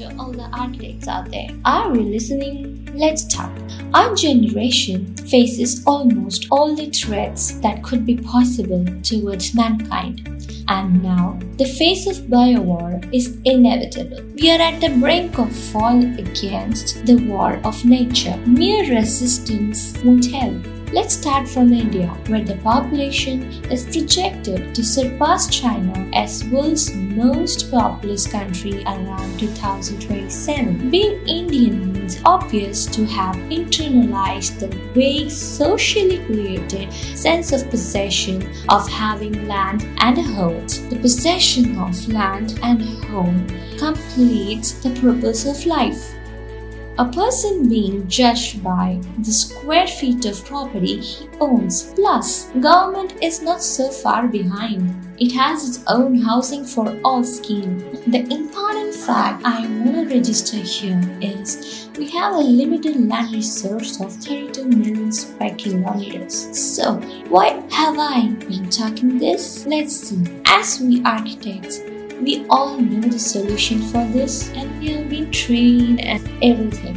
to all the architects out there. Are you listening? Let's talk. Our generation faces almost all the threats that could be possible towards mankind. And now, the face of biowar is inevitable. We are at the brink of fall against the war of nature. Mere resistance won't help. Let's start from India, where the population is projected to surpass China as world's most populous country around 2027. Being Indian means obvious to have internalized the vague socially created sense of possession of having land and a home. The possession of land and home completes the purpose of life a person being judged by the square feet of property he owns. Plus, government is not so far behind. It has its own housing for all scheme. The important fact I want to register here is we have a limited land resource of 32 million square kilometers. So, why have I been talking this? Let's see. As we architects, we all know the solution for this and we have been trained and everything.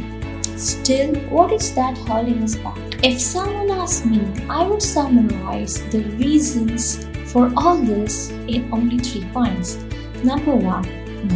Still, what is that holding us back? If someone asked me, I would summarize the reasons for all this in only three points. Number one,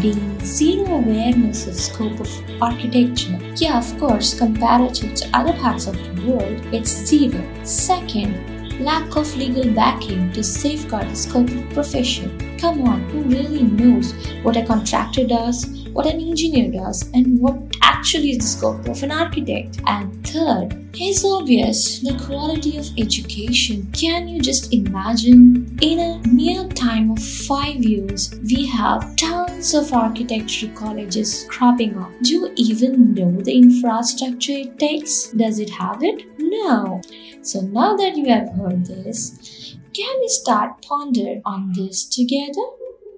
being zero awareness of scope of architecture. Yeah, of course, comparative to other parts of the world, it's zero. Second, lack of legal backing to safeguard the scope of profession. Come on, who really knows what a contractor does, what an engineer does, and what actually is the scope of an architect? And third, it's obvious the quality of education. Can you just imagine? In a mere time of five years, we have tons of architecture colleges cropping up. Do you even know the infrastructure it takes? Does it have it? No. So now that you have heard this, can we start ponder on this together?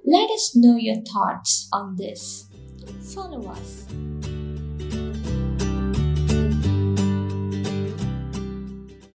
Let us know your thoughts on this. Follow us.